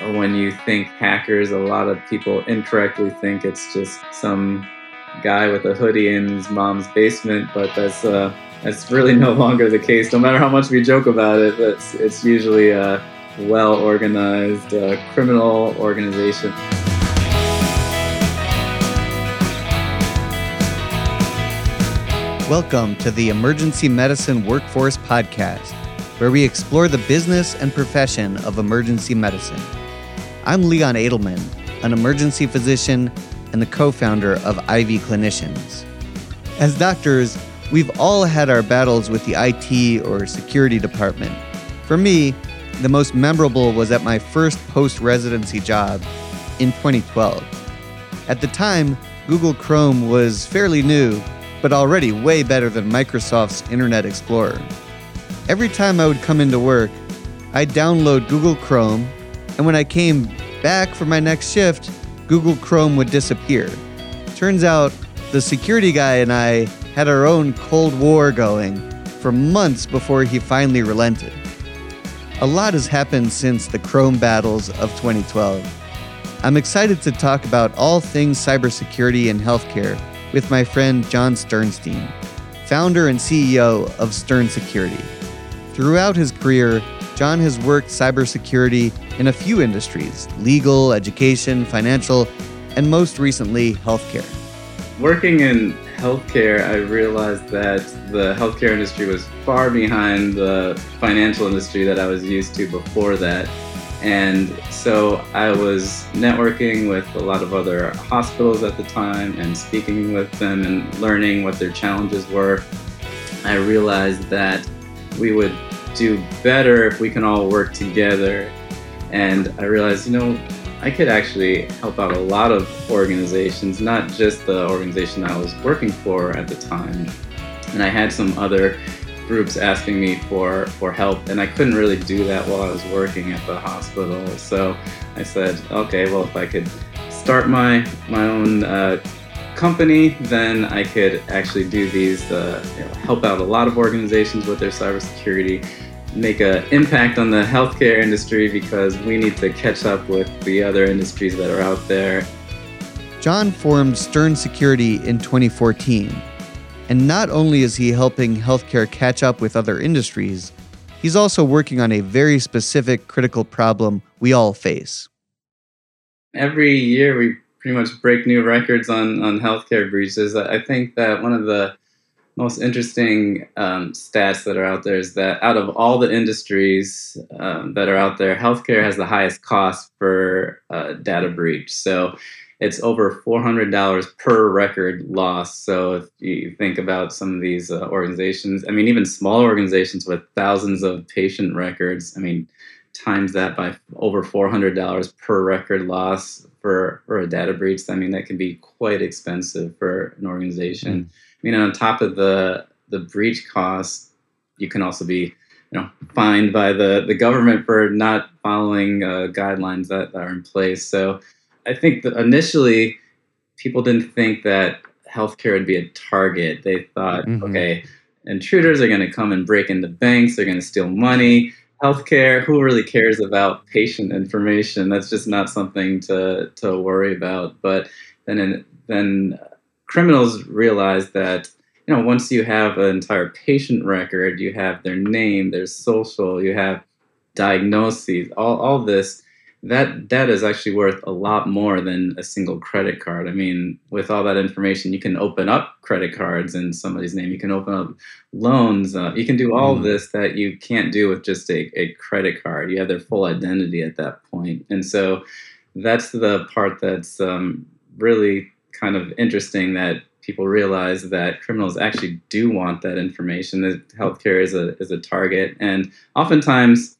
when you think hackers, a lot of people incorrectly think it's just some guy with a hoodie in his mom's basement, but that's uh, that's really no longer the case. No matter how much we joke about it, it's it's usually a well organized uh, criminal organization. Welcome to the Emergency Medicine Workforce Podcast, where we explore the business and profession of emergency medicine. I'm Leon Adelman, an emergency physician and the co founder of Ivy Clinicians. As doctors, we've all had our battles with the IT or security department. For me, the most memorable was at my first post residency job in 2012. At the time, Google Chrome was fairly new but already way better than Microsoft's Internet Explorer. Every time I would come into work, I'd download Google Chrome, and when I came back for my next shift, Google Chrome would disappear. Turns out the security guy and I had our own Cold War going for months before he finally relented. A lot has happened since the Chrome battles of 2012. I'm excited to talk about all things cybersecurity and healthcare with my friend Jon Sternstein, founder and CEO of Stern Security. Throughout his career, Jon has worked cybersecurity in a few industries legal, education, financial, and most recently, healthcare. Working in healthcare, I realized that the healthcare industry was far behind the financial industry that I was used to before that. And so I was networking with a lot of other hospitals at the time and speaking with them and learning what their challenges were. I realized that we would do better if we can all work together. And I realized, you know, I could actually help out a lot of organizations, not just the organization I was working for at the time. And I had some other groups asking me for for help and I couldn't really do that while I was working at the hospital so I said okay well if I could start my my own uh, company then I could actually do these uh, you know, help out a lot of organizations with their cybersecurity make an impact on the healthcare industry because we need to catch up with the other industries that are out there John formed Stern Security in 2014 and not only is he helping healthcare catch up with other industries, he's also working on a very specific critical problem we all face. Every year, we pretty much break new records on, on healthcare breaches. I think that one of the most interesting um, stats that are out there is that out of all the industries um, that are out there, healthcare has the highest cost for uh, data breach. So it's over $400 per record loss. So if you think about some of these uh, organizations, I mean, even small organizations with thousands of patient records, I mean, times that by over $400 per record loss for, for a data breach, I mean, that can be quite expensive for an organization. Mm. I mean, on top of the, the breach costs, you can also be you know, fined by the, the government for not following uh, guidelines that are in place. So I think that initially people didn't think that healthcare would be a target. They thought, mm-hmm. okay, intruders are going to come and break into banks, they're going to steal money. Healthcare, who really cares about patient information? That's just not something to, to worry about. But then, in, then criminals realize that you know once you have an entire patient record, you have their name, their social, you have diagnoses, all all this that debt is actually worth a lot more than a single credit card. I mean, with all that information, you can open up credit cards in somebody's name. You can open up loans. Uh, you can do all mm. this that you can't do with just a, a credit card. You have their full identity at that point. And so that's the part that's um, really kind of interesting that people realize that criminals actually do want that information. That healthcare is a is a target, and oftentimes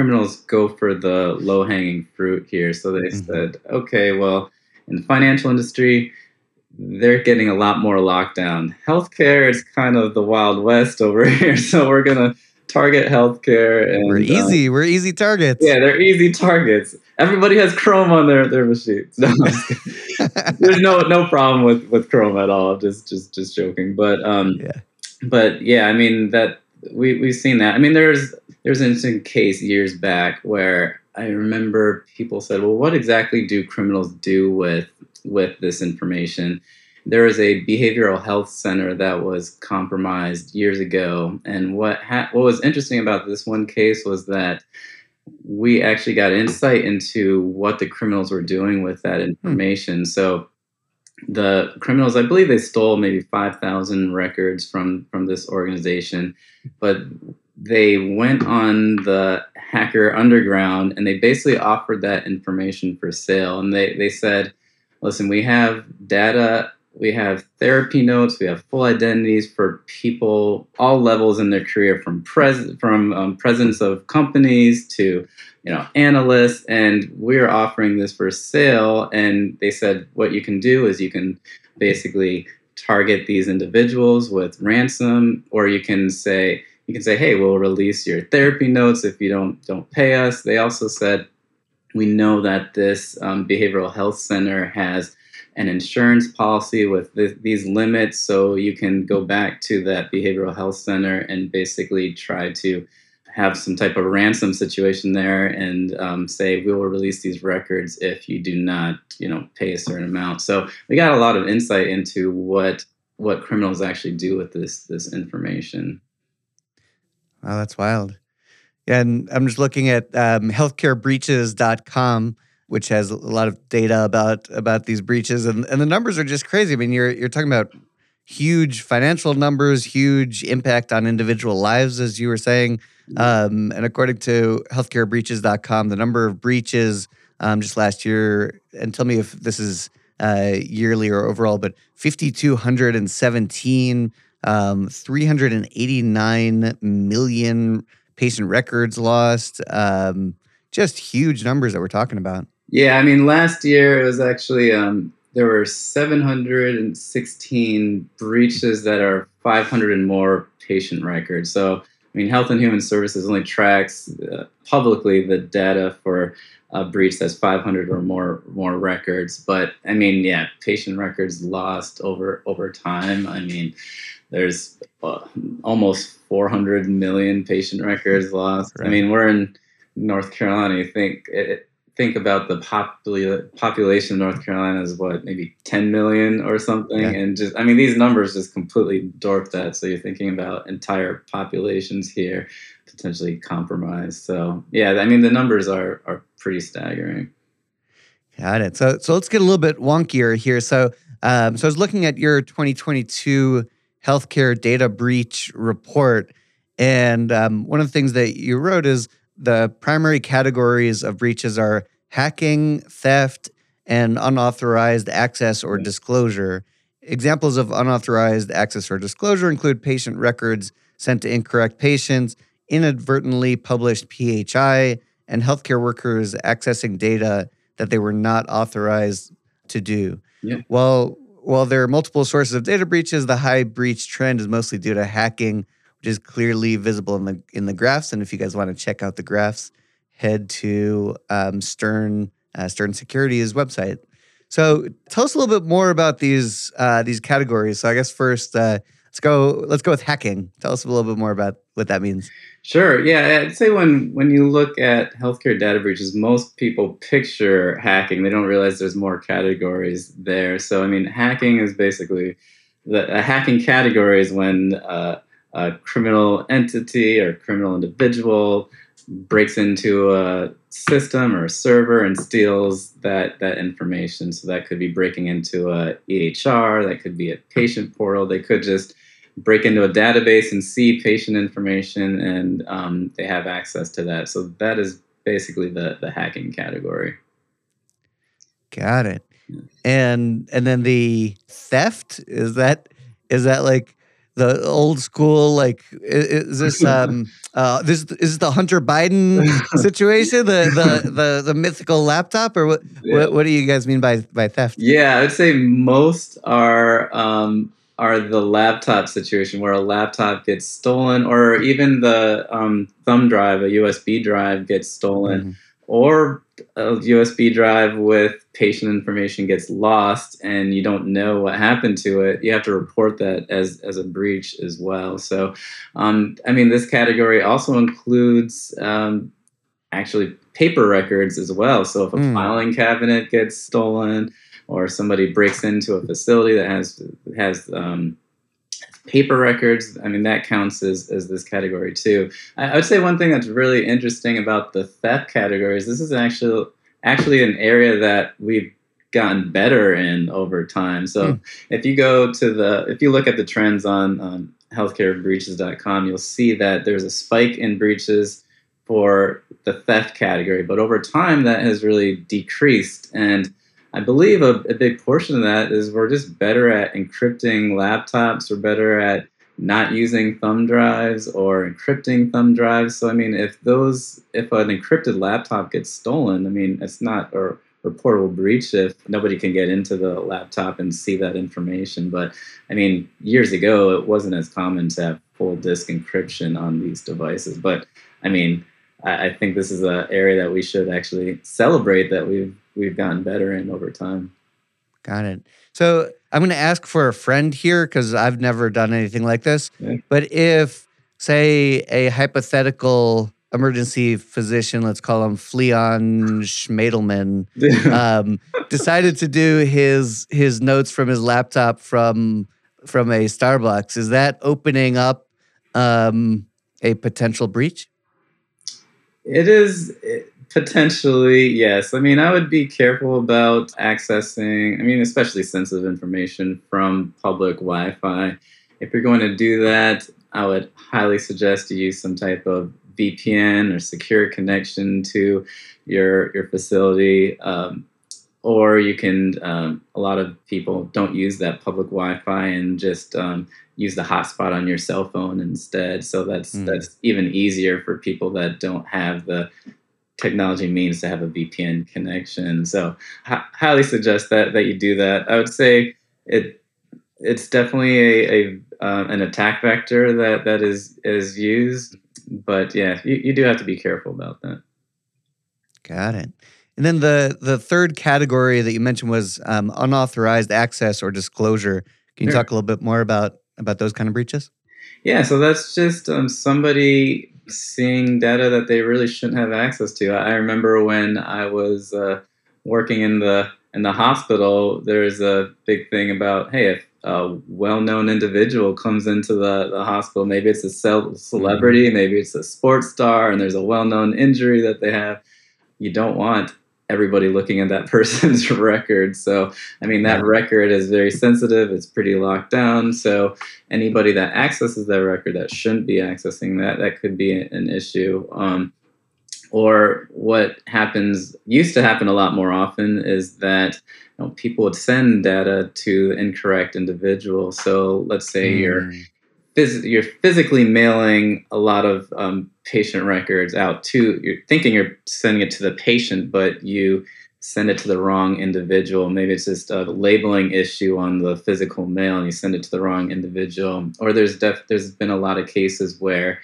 criminals go for the low hanging fruit here. So they mm-hmm. said, okay, well, in the financial industry, they're getting a lot more lockdown. Healthcare is kind of the wild west over here, so we're gonna target healthcare. And, we're uh, easy. Uh, we're easy targets. Yeah, they're easy targets. Everybody has Chrome on their their machines. No, there's no no problem with with Chrome at all. Just just just joking. But um, yeah. But yeah, I mean that we we've seen that. I mean, there's there's an interesting case years back where I remember people said, "Well, what exactly do criminals do with with this information?" There was a behavioral health center that was compromised years ago, and what ha- what was interesting about this one case was that we actually got insight into what the criminals were doing with that hmm. information. So the criminals, I believe they stole maybe 5,000 records from, from this organization, but they went on the hacker underground and they basically offered that information for sale. And they, they said, listen, we have data we have therapy notes we have full identities for people all levels in their career from pres- from um, presidents of companies to you know analysts and we're offering this for sale. And they said what you can do is you can basically target these individuals with ransom or you can say you can say hey we'll release your therapy notes if you don't don't pay us they also said we know that this um, behavioral health center has an insurance policy with th- these limits so you can go back to that behavioral health center and basically try to have some type of ransom situation there and um, say we will release these records if you do not you know pay a certain amount. So we got a lot of insight into what what criminals actually do with this this information. Wow that's wild. Yeah and i'm just looking at um, healthcarebreaches.com which has a lot of data about about these breaches, and, and the numbers are just crazy. I mean, you're you're talking about huge financial numbers, huge impact on individual lives, as you were saying. Um, and according to healthcarebreaches.com, the number of breaches um, just last year, and tell me if this is uh, yearly or overall, but 5,217, um, 389 million patient records lost. Um, just huge numbers that we're talking about. Yeah, I mean, last year it was actually um, there were 716 breaches that are 500 and more patient records. So, I mean, Health and Human Services only tracks uh, publicly the data for a breach that's 500 or more more records. But I mean, yeah, patient records lost over over time. I mean, there's uh, almost 400 million patient records lost. Right. I mean, we're in North Carolina. You think it, think about the popula- population of North Carolina is what maybe 10 million or something, yeah. and just I mean these numbers just completely dwarf that. So you're thinking about entire populations here potentially compromised. So yeah, I mean the numbers are are pretty staggering. Got it. So so let's get a little bit wonkier here. So um, so I was looking at your 2022 healthcare data breach report, and um, one of the things that you wrote is the primary categories of breaches are hacking, theft, and unauthorized access or disclosure. Examples of unauthorized access or disclosure include patient records sent to incorrect patients, inadvertently published PHI, and healthcare workers accessing data that they were not authorized to do. Yeah. While while there are multiple sources of data breaches, the high breach trend is mostly due to hacking, which is clearly visible in the in the graphs. And if you guys want to check out the graphs, head to um, Stern uh, Stern Security's website. So tell us a little bit more about these uh, these categories. So I guess first, uh, let's go let's go with hacking. Tell us a little bit more about what that means. Sure. Yeah, I'd say when when you look at healthcare data breaches, most people picture hacking. They don't realize there's more categories there. So I mean, hacking is basically the a hacking category is when uh, a criminal entity or criminal individual breaks into a system or a server and steals that that information. So that could be breaking into a EHR, that could be a patient portal. They could just break into a database and see patient information, and um, they have access to that. So that is basically the the hacking category. Got it. And and then the theft is that is that like the old school like is this um uh this is the Hunter Biden situation the, the the the mythical laptop or what yeah. what, what do you guys mean by by theft? Yeah, I would say most are um are the laptop situation where a laptop gets stolen or even the um, thumb drive, a USB drive gets stolen. Mm-hmm or a USB drive with patient information gets lost and you don't know what happened to it, you have to report that as, as a breach as well. So, um, I mean, this category also includes um, actually paper records as well. So, if a mm. filing cabinet gets stolen or somebody breaks into a facility that has has um, paper records, I mean, that counts as, as this category too. I, I, would say one thing that's really interesting about the theft categories, this is actually actually an area that we've gotten better in over time. So mm. if you go to the, if you look at the trends on um, healthcarebreaches.com, you'll see that there's a spike in breaches for the theft category, but over time that has really decreased. And I believe a, a, big portion of that is we're just better at encrypting laptops. We're better at not using thumb drives or encrypting thumb drives. So I mean, if those, if an encrypted laptop gets stolen, I mean, it's not a reportable breach if nobody can get into the laptop and see that information. But I mean, years ago, it wasn't as common to have full disk encryption on these devices. But I mean, I, I think this is an area that we should actually celebrate that we've we've gotten better in over time. Got it. So I'm going to ask for a friend here because I've never done anything like this. Yeah. But if, say, a hypothetical emergency physician, let's call him Fleon Schmadelman, um, decided to do his his notes from his laptop from from a Starbucks, is that opening up um, a potential breach? It is. It, Potentially, yes. I mean, I would be careful about accessing, I mean, especially sensitive information from public Wi Fi. If you're going to do that, I would highly suggest you use some type of VPN or secure connection to your, your facility. Um, or you can, um, a lot of people don't use that public Wi Fi and just um, use the hotspot on your cell phone instead. So that's, mm. that's even easier for people that don't have the technology means to have a VPN connection. So h- highly suggest that that you do that. I would say it it's definitely a, a uh, an attack vector that that is is used, but yeah, you, you do have to be careful about that. Got it. And then the the third category that you mentioned was um, unauthorized access or disclosure. Can you sure. talk a little bit more about about those kind of breaches? Yeah, so that's just um, somebody seeing data that they really shouldn't have access to. I remember when I was uh, working in the in the hospital, there's a big thing about hey, if a well-known individual comes into the, the hospital, maybe it's a celebrity, mm-hmm. maybe it's a sports star, and there's a well-known injury that they have. You don't want everybody looking at that person's record. So, I mean, that record is very sensitive, it's pretty locked down. So, anybody that accesses that record that shouldn't be accessing that, that could be an issue. Um, or what happens, used to happen a lot more often, is that you know, people would send data to the incorrect individual. So, let's say mm. you're phys- you're physically mailing a lot of um, patient records out to you're thinking you're sending it to the patient but you send it to the wrong individual. Maybe it's just a labeling issue on the physical mail and you send it to the wrong individual. Or there's def- there's been a lot of cases where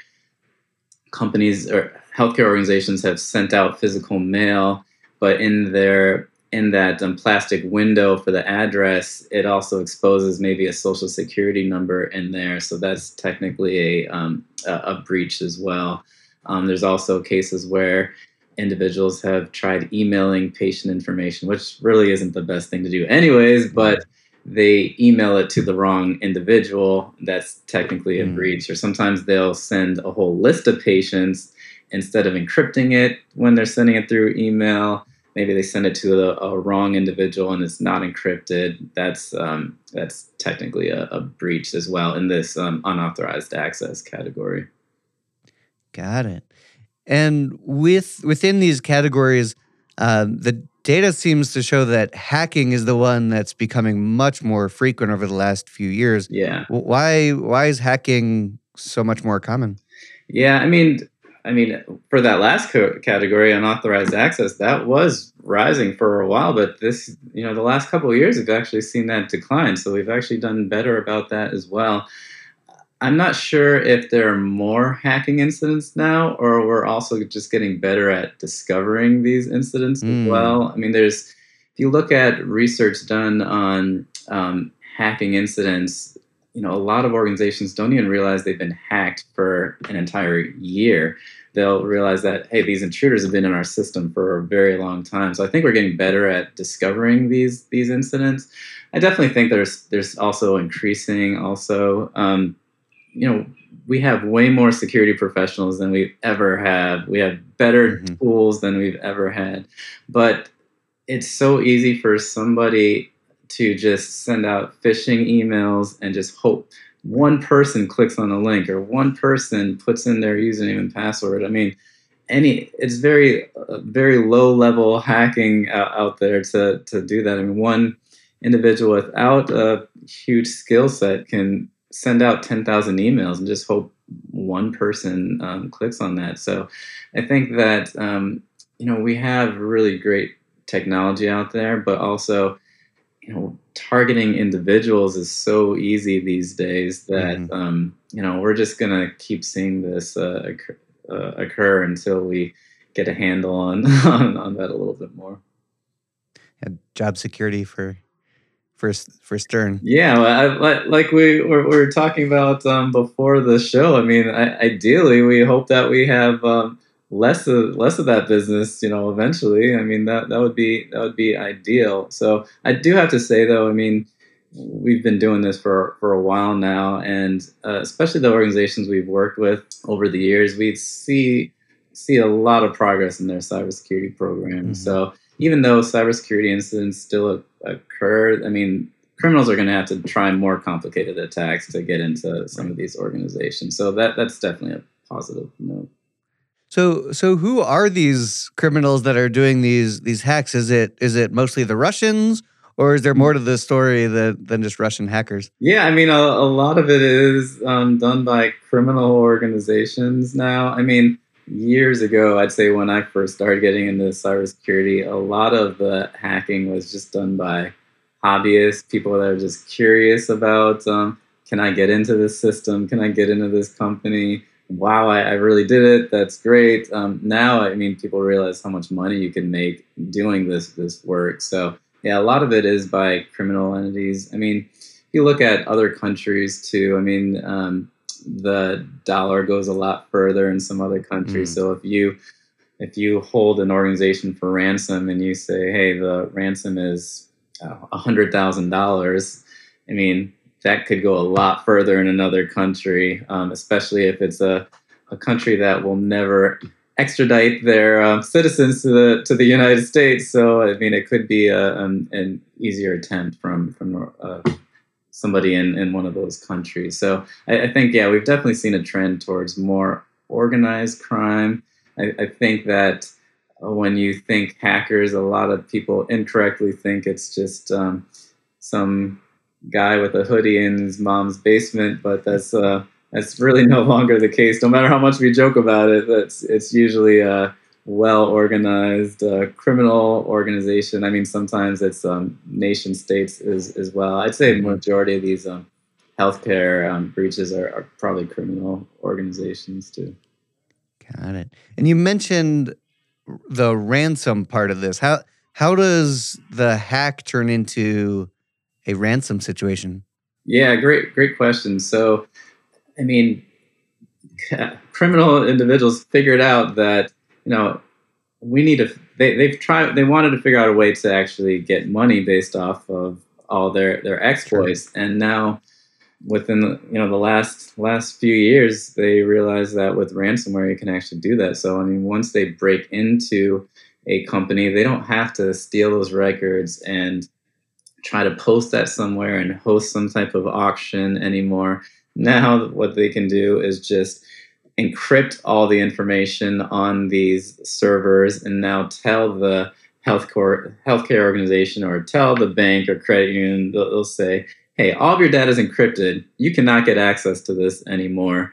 companies or healthcare organizations have sent out physical mail but in their in that um, plastic window for the address, it also exposes maybe a social security number in there. So that's technically a, um, a, a, breach as well. Um, there's also cases where individuals have tried emailing patient information, which really isn't the best thing to do, anyways, but they email it to the wrong individual. That's technically a mm. breach. Or sometimes they'll send a whole list of patients instead of encrypting it when they're sending it through email maybe they send it to a, a wrong individual and it's not encrypted, that's um, that's technically a, a, breach as well in this um, unauthorized access category. Got it. And with within these categories, uh, the data seems to show that hacking is the one that's becoming much more frequent over the last few years. Yeah. Why why is hacking so much more common? Yeah, I mean, I mean, for that last co- category, unauthorized access, that was rising for a while, but this, you know, the last couple of years, we've actually seen that decline. So we've actually done better about that as well. I'm not sure if there are more hacking incidents now, or we're also just getting better at discovering these incidents mm. as hmm. well. I mean, there's if you look at research done on um, hacking incidents, you know, a lot of organizations don't even realize they've been hacked for an entire year. They'll realize that hey, these intruders have been in our system for a very long time. So I think we're getting better at discovering these these incidents. I definitely think there's there's also increasing also. Um, you know, we have way more security professionals than we've ever had. We have better mm-hmm. tools than we've ever had. But it's so easy for somebody to just send out phishing emails and just hope one person clicks on a link or one person puts in their username and password. I mean, any it's very uh, very low level hacking out, out there to to do that. I mean, one individual without a huge skill set can send out 10,000 emails and just hope one person um, clicks on that. So I think that, um, you know, we have really great technology out there, but also, you know, targeting individuals is so easy these days that, mm-hmm. um, you know, we're just going to keep seeing this uh, occur, uh, occur, until we get a handle on, on, on that a little bit more. Yeah, job security for for for Stern. Yeah, I, like we were, we were talking about um, before the show. I mean, I, ideally, we hope that we have um, less of less of that business. You know, eventually. I mean, that that would be that would be ideal. So I do have to say, though, I mean. We've been doing this for, for a while now, and uh, especially the organizations we've worked with over the years, we see see a lot of progress in their cybersecurity programs. Mm-hmm. So even though cybersecurity incidents still occur, I mean, criminals are going to have to try more complicated attacks to get into some of these organizations. So that that's definitely a positive note. So so who are these criminals that are doing these these hacks? Is it is it mostly the Russians? Or is there more to the story that, than just Russian hackers? Yeah, I mean, a, a lot of it is um, done by criminal organizations now. I mean, years ago, I'd say when I first started getting into cybersecurity, a lot of the hacking was just done by hobbyists, people that are just curious about um, can I get into this system? Can I get into this company? Wow, I, I really did it. That's great. Um, now, I mean, people realize how much money you can make doing this this work. So, yeah, a lot of it is by criminal entities. I mean, if you look at other countries too, I mean, um, the dollar goes a lot further in some other countries. Mm. So if you if you hold an organization for ransom and you say, "Hey, the ransom is a hundred thousand dollars," I mean that could go a lot further in another country, um, especially if it's a a country that will never extradite their um, citizens to the to the United States. So I mean, it could be a, um, an easier attempt from from uh, somebody in, in one of those countries. So I, I, think, yeah, we've definitely seen a trend towards more organized crime. I, I think that when you think hackers, a lot of people incorrectly think it's just um, some guy with a hoodie in his mom's basement, but that's uh, that's really no longer the case. No matter how much we joke about it, that's it's usually uh, well organized uh, criminal organization. I mean, sometimes it's um, nation states as, as well. I'd say majority of these um, healthcare um, breaches are, are, probably criminal organizations too. Got it. And you mentioned the ransom part of this. How how does the hack turn into a ransom situation? Yeah, great great question. So, I mean, criminal individuals figured out that you know, we need to. They, they've tried. They wanted to figure out a way to actually get money based off of all their their exploits, sure. and now within the, you know the last last few years, they realized that with ransomware you can actually do that. So I mean, once they break into a company, they don't have to steal those records and try to post that somewhere and host some type of auction anymore. Now, what they can do is just encrypt all the information on these servers and now tell the healthcare healthcare organization or tell the bank or credit union they'll, they'll say hey all of your data is encrypted you cannot get access to this anymore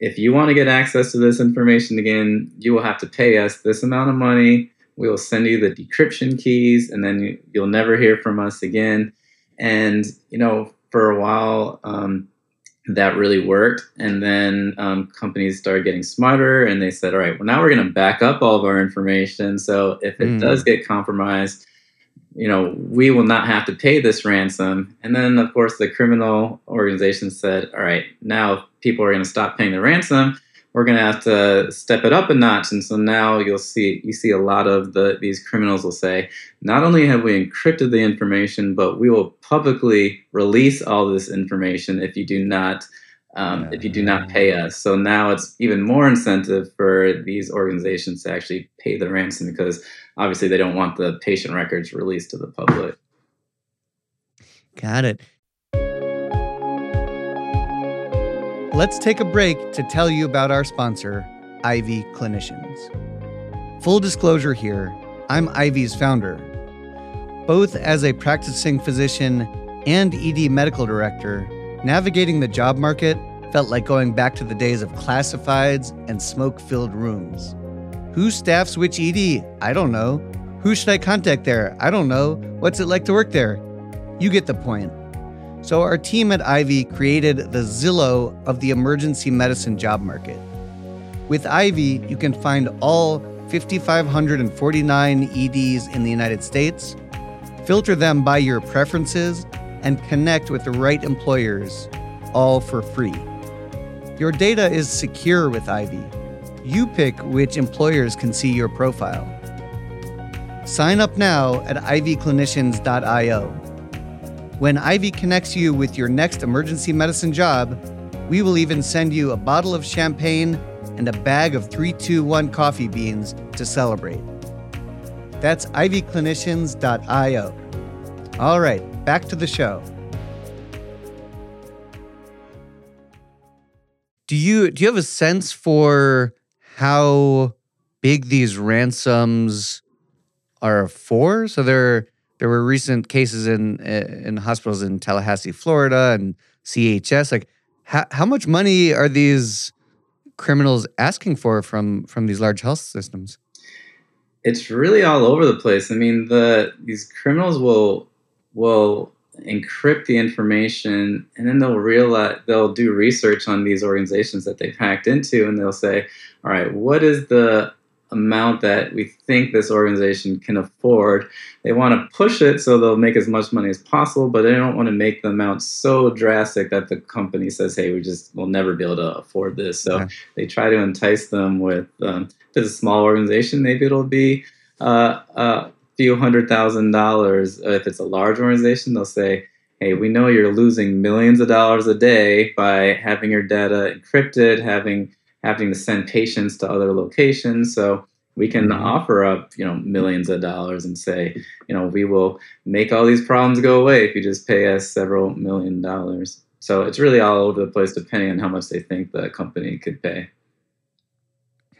if you want to get access to this information again you will have to pay us this amount of money we will send you the decryption keys and then you, you'll never hear from us again and you know for a while um, that really worked. And then um, companies started getting smarter and they said, all right, well, now we're going to back up all of our information. So if it mm. does get compromised, you know, we will not have to pay this ransom. And then, of course, the criminal organization said, all right, now people are going to stop paying the ransom. We're going to have to step it up a notch. And so now you'll see, you see a lot of the, these criminals will say, not only have we encrypted the information, but we will publicly release all this information if you do not um, if you do not pay us. So now it's even more incentive for these organizations to actually pay the ransom because obviously they don't want the patient records released to the public. Got it. Let's take a break to tell you about our sponsor, Ivy Clinicians. Full disclosure here I'm Ivy's founder. Both as a practicing physician and ED medical director, navigating the job market felt like going back to the days of classifieds and smoke filled rooms. Who staffs which ED? I don't know. Who should I contact there? I don't know. What's it like to work there? You get the point. So, our team at Ivy created the Zillow of the emergency medicine job market. With Ivy, you can find all 5,549 EDs in the United States, filter them by your preferences, and connect with the right employers, all for free. Your data is secure with Ivy. You pick which employers can see your profile. Sign up now at ivyclinicians.io. When Ivy connects you with your next emergency medicine job, we will even send you a bottle of champagne and a bag of 321 coffee beans to celebrate. That's ivyclinicians.io. All right, back to the show. Do you do you have a sense for how big these ransoms are for? So there there were recent cases in eh, in hospitals in Tallahassee, Florida, and CHS. Like, how how much money are these criminals asking for from from these large health systems? It's really all over the place. I mean, the these criminals will will encrypt the information and then they'll realize they'll do research on these organizations that they've hacked into and they'll say all right what is the amount that we think this organization can afford. They want to push it so they'll make as much money as possible, but they don't want to make the amount so drastic that the company says, "Hey, we just will never be able to afford this." So yeah. they try to entice them with, um, if it's a small organization, maybe it'll be uh, a few hundred thousand dollars. If it's a large organization, they'll say. Hey, we know you're losing millions of dollars a day by having your data encrypted, having having to send patients to other locations. So we can mm-hmm. offer up, you know, millions of dollars and say, you know, we will make all these problems go away if you just pay us several million dollars. So it's really all over the place depending on how much they think the company could pay.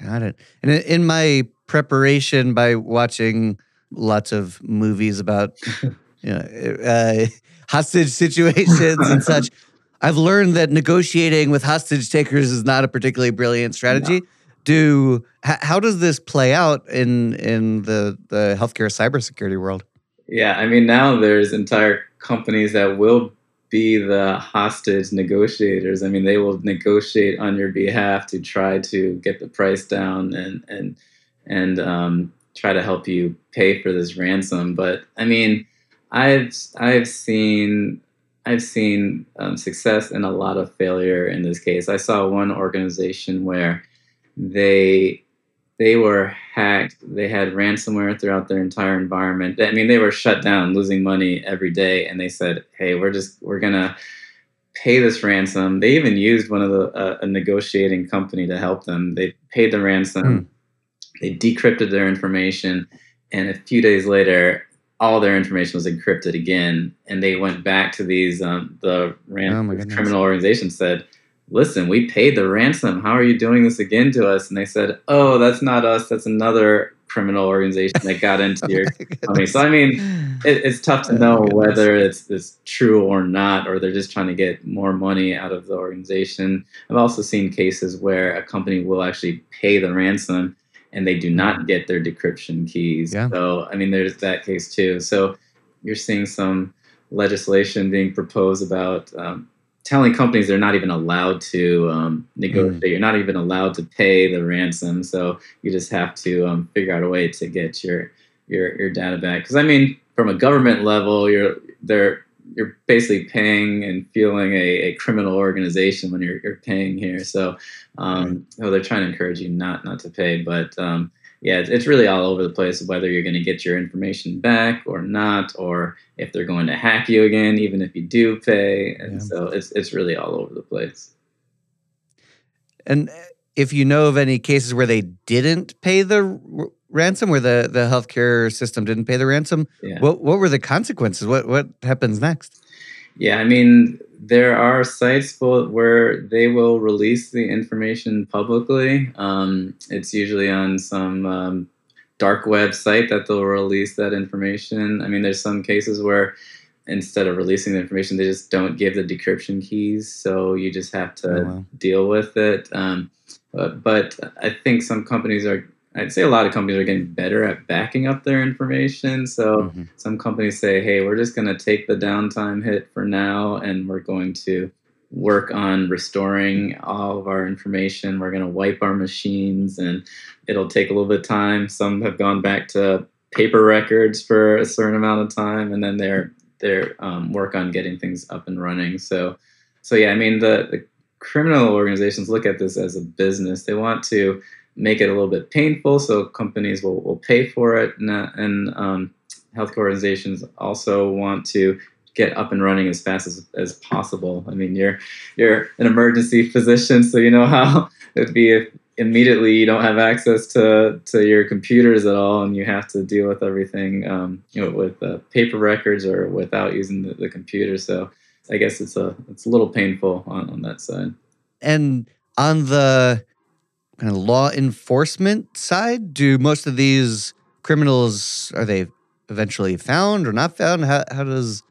Got it. And in my preparation by watching lots of movies about you know, uh, hostage situations and such, I've learned that negotiating with hostage takers is not a particularly brilliant strategy. No. Do how does this play out in in the the healthcare cybersecurity world? Yeah, I mean now there's entire companies that will be the hostage negotiators. I mean they will negotiate on your behalf to try to get the price down and and and um, try to help you pay for this ransom. But I mean, I've I've seen I've seen um, success and a lot of failure in this case. I saw one organization where they they were hacked. They had ransomware throughout their entire environment. I mean, they were shut down, losing money every day, and they said, "Hey, we're just we're gonna pay this ransom." They even used one of the uh, a negotiating company to help them. They paid the ransom. Mm. They decrypted their information, and a few days later, all their information was encrypted again, and they went back to these um, the ran- oh criminal organization said, "Listen, we paid the ransom. How are you doing this again to us?" And they said, "Oh, that's not us. That's another criminal organization that got into oh your company." So I mean, it, it's tough to oh know whether it's, it's true or not, or they're just trying to get more money out of the organization. I've also seen cases where a company will actually pay the ransom and they do not mm-hmm. get their decryption keys. Yeah. So, I mean, there's that case too. So, you're seeing some legislation being proposed about um, telling companies they're not even allowed to um, negotiate. Mm. You're not even allowed to pay the ransom. So you just have to um, figure out a way to get your your your data back. Because I mean, from a government level, you're they're you're basically paying and fueling a, a criminal organization when you're, you're paying here. So, um, oh, they're trying to encourage you not not to pay, but um, yeah, it's, it's really all over the place whether you're going to get your information back or not, or if they're going to hack you again, even if you do pay. And yeah. so it's it's really all over the place. And if you know of any cases where they didn't pay the ransom, where the the healthcare system didn't pay the ransom, yeah. what what were the consequences? What what happens next? Yeah, I mean, there are sites where they will release the information publicly. Um, it's usually on some um, dark web site that they'll release that information. I mean, there's some cases where instead of releasing the information, they just don't give the decryption keys, so you just have to oh, wow. deal with it. Um, but, but I think some companies are I'd say a lot of companies are getting better at backing up their information. So mm-hmm. some companies say, hey, we're just going to take the downtime hit for now and we're going to work on restoring all of our information. We're going to wipe our machines and it'll take a little bit of time. Some have gone back to paper records for a certain amount of time and then they're they're um, work on getting things up and running. So so yeah, I mean the, the criminal organizations look at this as a business. They want to make it a little bit painful so companies will, will pay for it. And, and um, healthcare organizations also want to get up and running as fast as, as possible. I mean you're you're an emergency physician so you know how it'd be if immediately you don't have access to, to your computers at all and you have to deal with everything um, you know with uh, paper records or without using the, the computer. So i guess it's a it's a little painful on, on that side. And on the kind of law enforcement side? Do most of these criminals are they eventually found or not found? How how does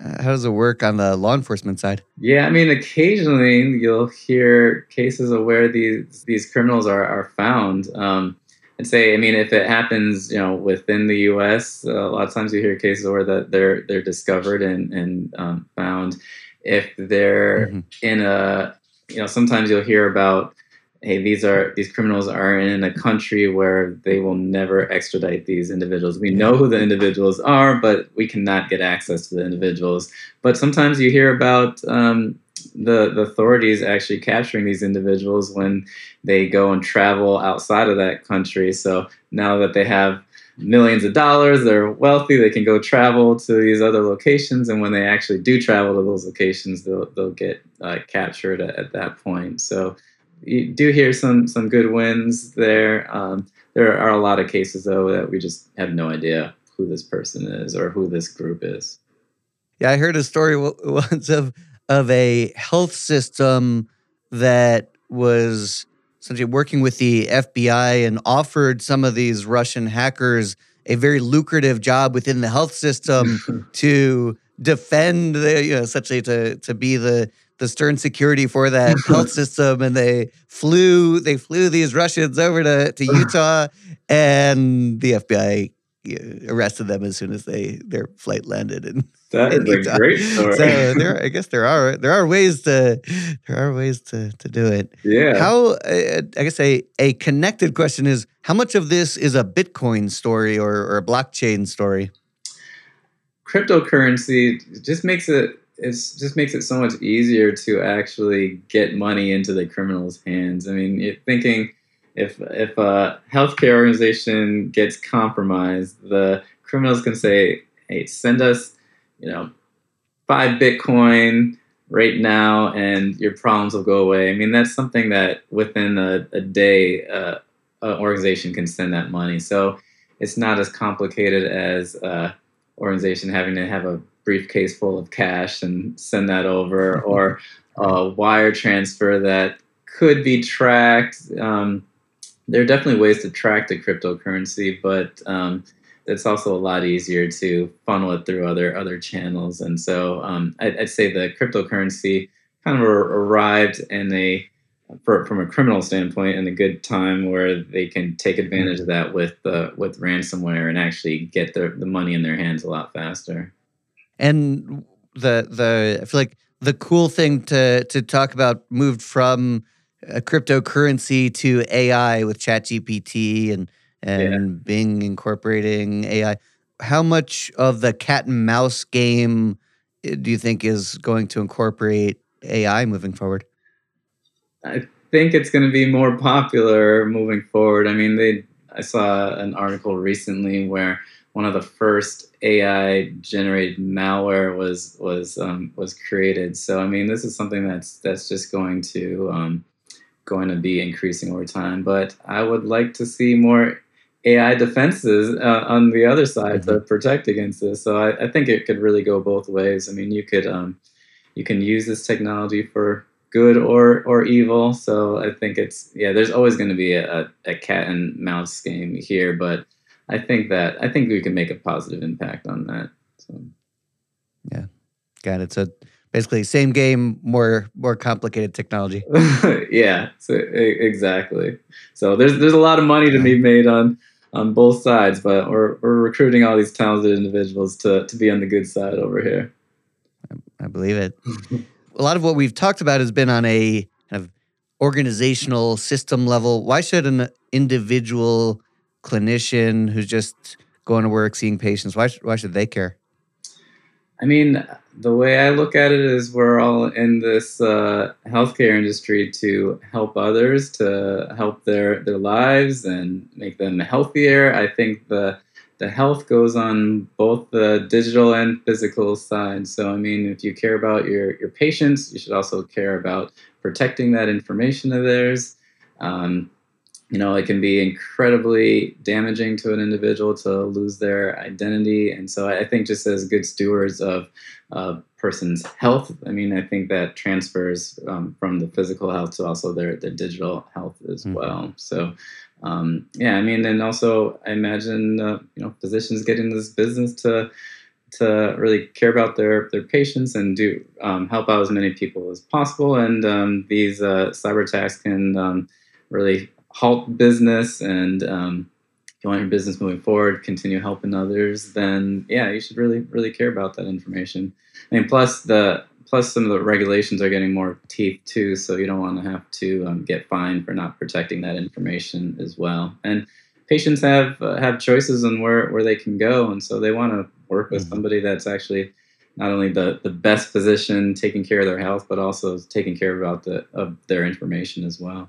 how does it work on the law enforcement side? Yeah, I mean, occasionally you'll hear cases of where these these criminals are are found. Um, and say, I mean, if it happens, you know, within the U.S., uh, a lot of times you hear cases where that they're they're discovered and and um, found. If they're mm-hmm. in a, you know, sometimes you'll hear about hey, these are these criminals are in a country where they will never extradite these individuals. We know who the individuals are, but we cannot get access to the individuals. But sometimes you hear about um, the the authorities actually capturing these individuals when they go and travel outside of that country. So now that they have millions of dollars, they're wealthy, they can go travel to these other locations, and when they actually do travel to those locations, they'll they'll get uh, captured at, at that point. So you do hear some some good wins there. Um, there are a lot of cases though that we just have no idea who this person is or who this group is. Yeah, I heard a story once of of a health system that was essentially working with the FBI and offered some of these Russian hackers a very lucrative job within the health system to defend the you know essentially to to be the the stern security for that health system and they flew they flew these Russians over to, to Utah and the FBI arrested them as soon as they their flight landed in, that in is a great story. So there I guess there are there are ways to there are ways to to do it. Yeah. How I guess a a connected question is how much of this is a Bitcoin story or, or a blockchain story? Cryptocurrency just makes it it just makes it so much easier to actually get money into the criminals' hands. I mean, thinking if if a healthcare organization gets compromised, the criminals can say, "Hey, send us, you know, five Bitcoin right now, and your problems will go away." I mean, that's something that within a, a day, uh, an organization can send that money. So it's not as complicated as an organization having to have a briefcase full of cash and send that over, or a wire transfer that could be tracked. Um, there are definitely ways to track the cryptocurrency, but um, it's also a lot easier to funnel it through other other channels. And so um, I'd, I'd, say the cryptocurrency kind of arrived in a for, from a criminal standpoint in a good time where they can take advantage of that with uh, with ransomware and actually get the, the money in their hands a lot faster and the the I feel like the cool thing to to talk about moved from a cryptocurrency to AI with ChatGPT and and yeah. Bing incorporating AI. How much of the cat and mouse game eh, do you think is going to incorporate AI moving forward? I think it's going to be more popular moving forward. I mean, they I saw an article recently where one of the first AI generated malware was was um, was created. So I mean, this is something that's that's just going to um, going to be increasing over time. But I would like to see more AI defenses uh, on the other side mm-hmm. to protect against this. So I, I, think it could really go both ways. I mean, you could um, you can use this technology for good or or evil. So I think it's yeah. There's always going to be a, a cat and mouse game here, but I think that I think we can make a positive impact on that. So yeah, got it. So basically, same game, more more complicated technology. yeah, so, exactly. So there's there's a lot of money to be made on on both sides, but we're we're recruiting all these talented individuals to to be on the good side over here. I, I believe it. a lot of what we've talked about has been on a kind of organizational system level. Why should an individual clinician who's just going to work, seeing patients, why, why should they care? I mean, the way I look at it is we're all in this uh, healthcare industry to help others, to help their, their lives and make them healthier. I think the the health goes on both the digital and physical side. So, I mean, if you care about your, your patients, you should also care about protecting that information of theirs. Um, you know, it can be incredibly damaging to an individual to lose their identity. And so I think just as good stewards of a person's health, I mean, I think that transfers um, from the physical health to also their, their digital health as mm-hmm. well. So um, yeah, I mean, and also I imagine uh, you know physicians get getting this business to to really care about their their patients and do um, help out as many people as possible. And um, these uh, cyber attacks can um, really halt business and um, if you want your business moving forward, continue helping others, then yeah, you should really, really care about that information. I mean, plus the plus some of the regulations are getting more teeth too, so you don't want to have to um, get fined for not protecting that information as well. And patients have uh, have choices on where where they can go, and so they want to work with mm-hmm. somebody that's actually not only the, the best physician taking care of their health, but also taking care about the of their information as well.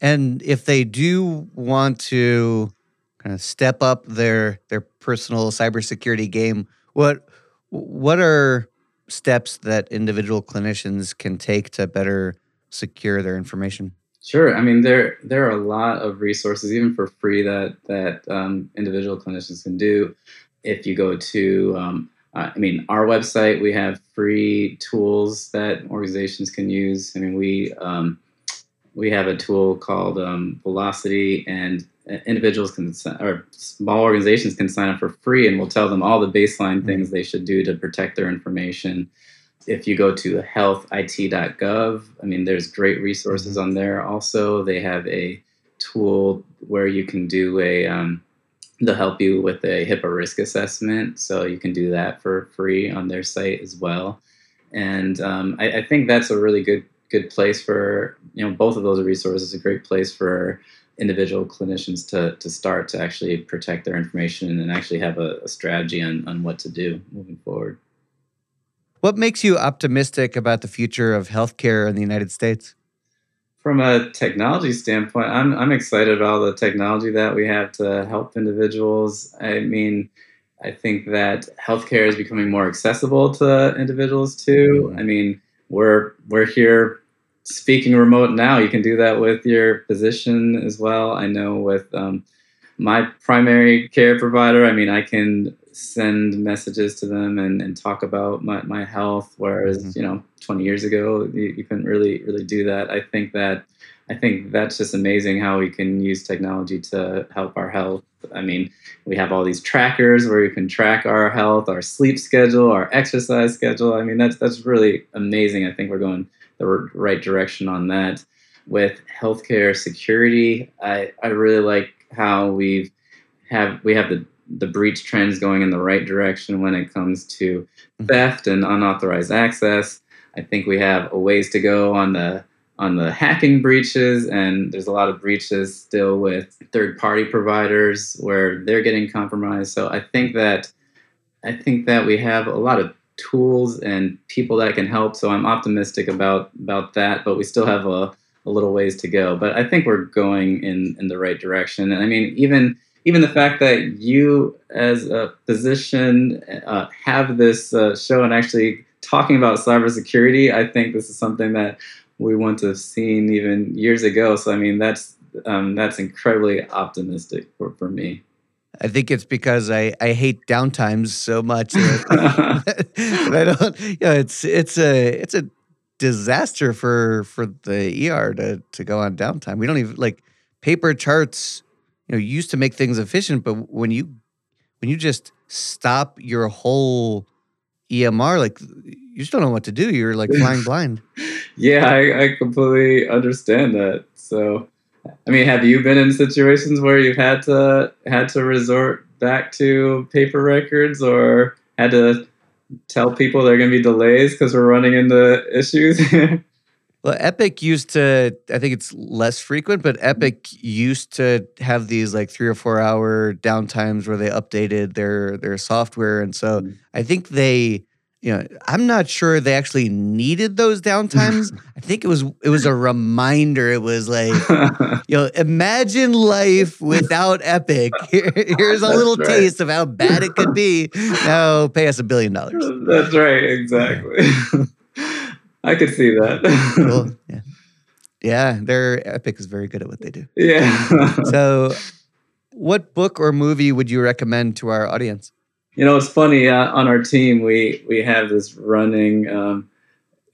And if they do want to kind of step up their their personal cybersecurity game, what what are steps that individual clinicians can take to better secure their information? Sure. I mean, there there are a lot of resources, even for free, that that um, individual clinicians can do. If you go to, um, uh, I mean, our website, we have free tools that organizations can use. I mean, we um, we have a tool called um, Velocity, and individuals can or small organizations can sign up for free, and we'll tell them all the baseline mm-hmm. things they should do to protect their information. If you go to healthit.gov, I mean, there's great resources mm-hmm. on there. Also, they have a tool where you can do a um, they'll help you with a HIPAA risk assessment, so you can do that for free on their site as well. And um, I, I think that's a really good good place for you know both of those resources. A great place for individual clinicians to, to start to actually protect their information and actually have a, a strategy on, on what to do moving forward. What makes you optimistic about the future of healthcare in the United States? From a technology standpoint, I'm, I'm excited about the technology that we have to help individuals. I mean, I think that healthcare is becoming more accessible to individuals too. Mm-hmm. I mean, we're we're here speaking remote now, you can do that with your physician as well. I know with um, my primary care provider, I mean, I can send messages to them and, and talk about my, my health, whereas, mm-hmm. you know, 20 years ago, you, you couldn't really, really do that. I think that, I think that's just amazing how we can use technology to help our health. I mean, we have all these trackers where we can track our health, our sleep schedule, our exercise schedule. I mean, that's that's really amazing. I think we're going the right direction on that. With healthcare security, I, I really like how we've have we have the the breach trends going in the right direction when it comes to mm-hmm. theft and unauthorized access. I think we have a ways to go on the on the hacking breaches, and there's a lot of breaches still with third party providers where they're getting compromised. So I think that I think that we have a lot of tools and people that can help. So I'm optimistic about about that, but we still have a, a little ways to go. But I think we're going in in the right direction. And I mean, even even the fact that you as a physician uh, have this uh, show and actually talking about cybersecurity, I think this is something that we want to have seen even years ago. So I mean, that's um, that's incredibly optimistic for, for me. I think it's because I, I hate downtimes so much that, I don't. You know, it's it's a it's a disaster for for the ER to to go on downtime. We don't even like paper charts. You know, used to make things efficient, but when you when you just stop your whole EMR, like you just don't know what to do. You're like flying blind. yeah, I, I completely understand that. So I mean, have you been in situations where you've had to had to resort back to paper records or had to tell people there are going to be delays because we're running into issues? well, Epic used to. I think it's less frequent, but Epic used to have these like three or four hour downtimes where they updated their their software, and so mm-hmm. I think they you know, I'm not sure they actually needed those downtimes. I think it was it was a reminder. It was like, you know, imagine life without Epic. Here, here's a That's little right. taste of how bad it could be. Now pay us a billion dollars. That's right, exactly. I could see that. cool. Yeah. Yeah, their Epic is very good at what they do. Yeah. so, what book or movie would you recommend to our audience? You know, it's funny uh, on our team. We we have this running um,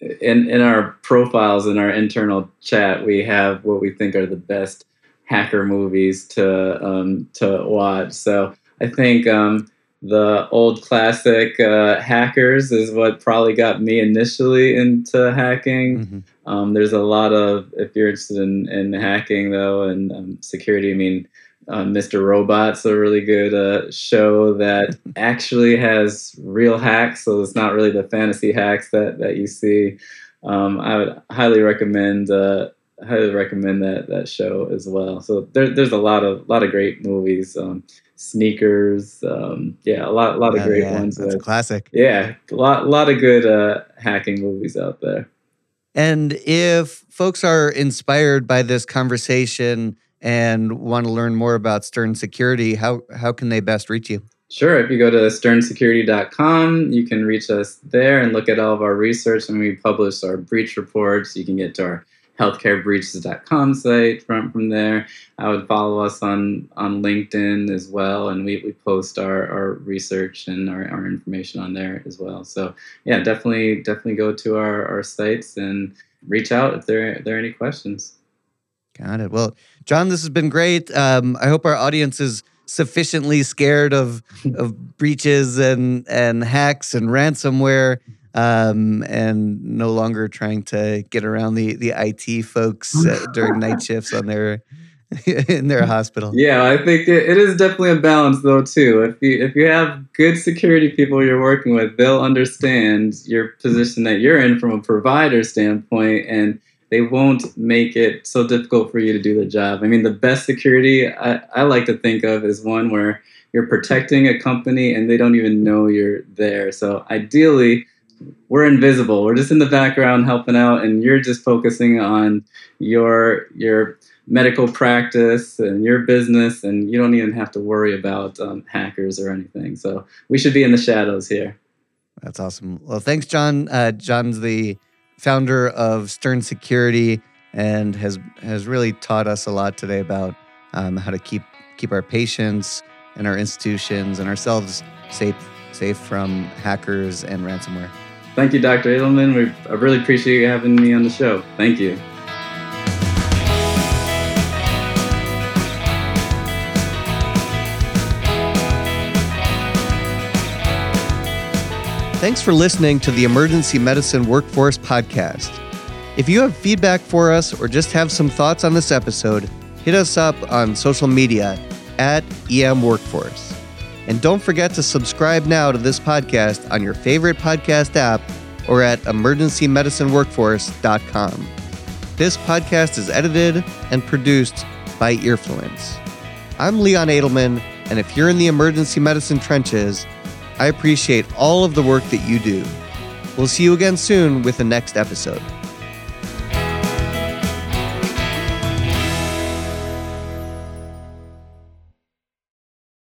in in our profiles in our internal chat. We have what we think are the best hacker movies to um, to watch. So I think um, the old classic uh, Hackers is what probably got me initially into hacking. Mm-hmm. Um, there's a lot of if you're interested in, in hacking though and um, security. I mean uh, Mr. Robot's a really good uh, show that actually has real hacks, so it's not really the fantasy hacks that, that you see. Um, I would highly recommend uh, highly recommend that that show as well. So there, there's a lot of lot of great movies. Um, sneakers, um, yeah, a lot a lot of great yeah, ones. That's that, a classic. Yeah, a lot lot of good uh, hacking movies out there. And if folks are inspired by this conversation and want to learn more about Stern Security, how how can they best reach you? Sure. If you go to sternsecurity.com, you can reach us there and look at all of our research. And we publish our breach reports. You can get to our healthcarebreaches.com site from, from there. I would follow us on, on LinkedIn as well. And we, we post our, our research and our, our information on there as well. So yeah, definitely, definitely go to our, our sites and reach out if there, if there are any questions. Got it. Well, Jon, this has been great. Um, I hope our audience is sufficiently scared of of breaches and and hacks and ransomware, um, and no longer trying to get around the the IT folks uh, during night shifts on their in their hospital. Yeah, I think it, it is definitely a balance though too. If you if you have good security people you're working with, they'll understand your position that you're in from a provider standpoint and they won't make it so difficult for you to do the job. I mean, the best security I, I like to think of is one where you're protecting a company and they don't even know you're there. So ideally, we're invisible. We're just in the background helping out, and you're just focusing on your your medical practice and your business, and you don't even have to worry about um, hackers or anything. So we should be in the shadows here. That's awesome. Well, thanks, Jon. Uh, Jon's the founder of Stern Security, and has has really taught us a lot today about um, how to keep keep our patients and our institutions and ourselves safe safe from hackers and ransomware. Thank you, Dr. Adelman. We, I really appreciate you having me on the show. Thank you. Thanks for listening to the Emergency Medicine Workforce Podcast. If you have feedback for us or just have some thoughts on this episode, hit us up on social media at EM Workforce. And don't forget to subscribe now to this podcast on your favorite podcast app or at emergencymedicineworkforce.com. This podcast is edited and produced by Earfluence. I'm Leon Adelman, and if you're in the emergency medicine trenches, I appreciate all of the work that you do. We'll see you again soon with the next episode.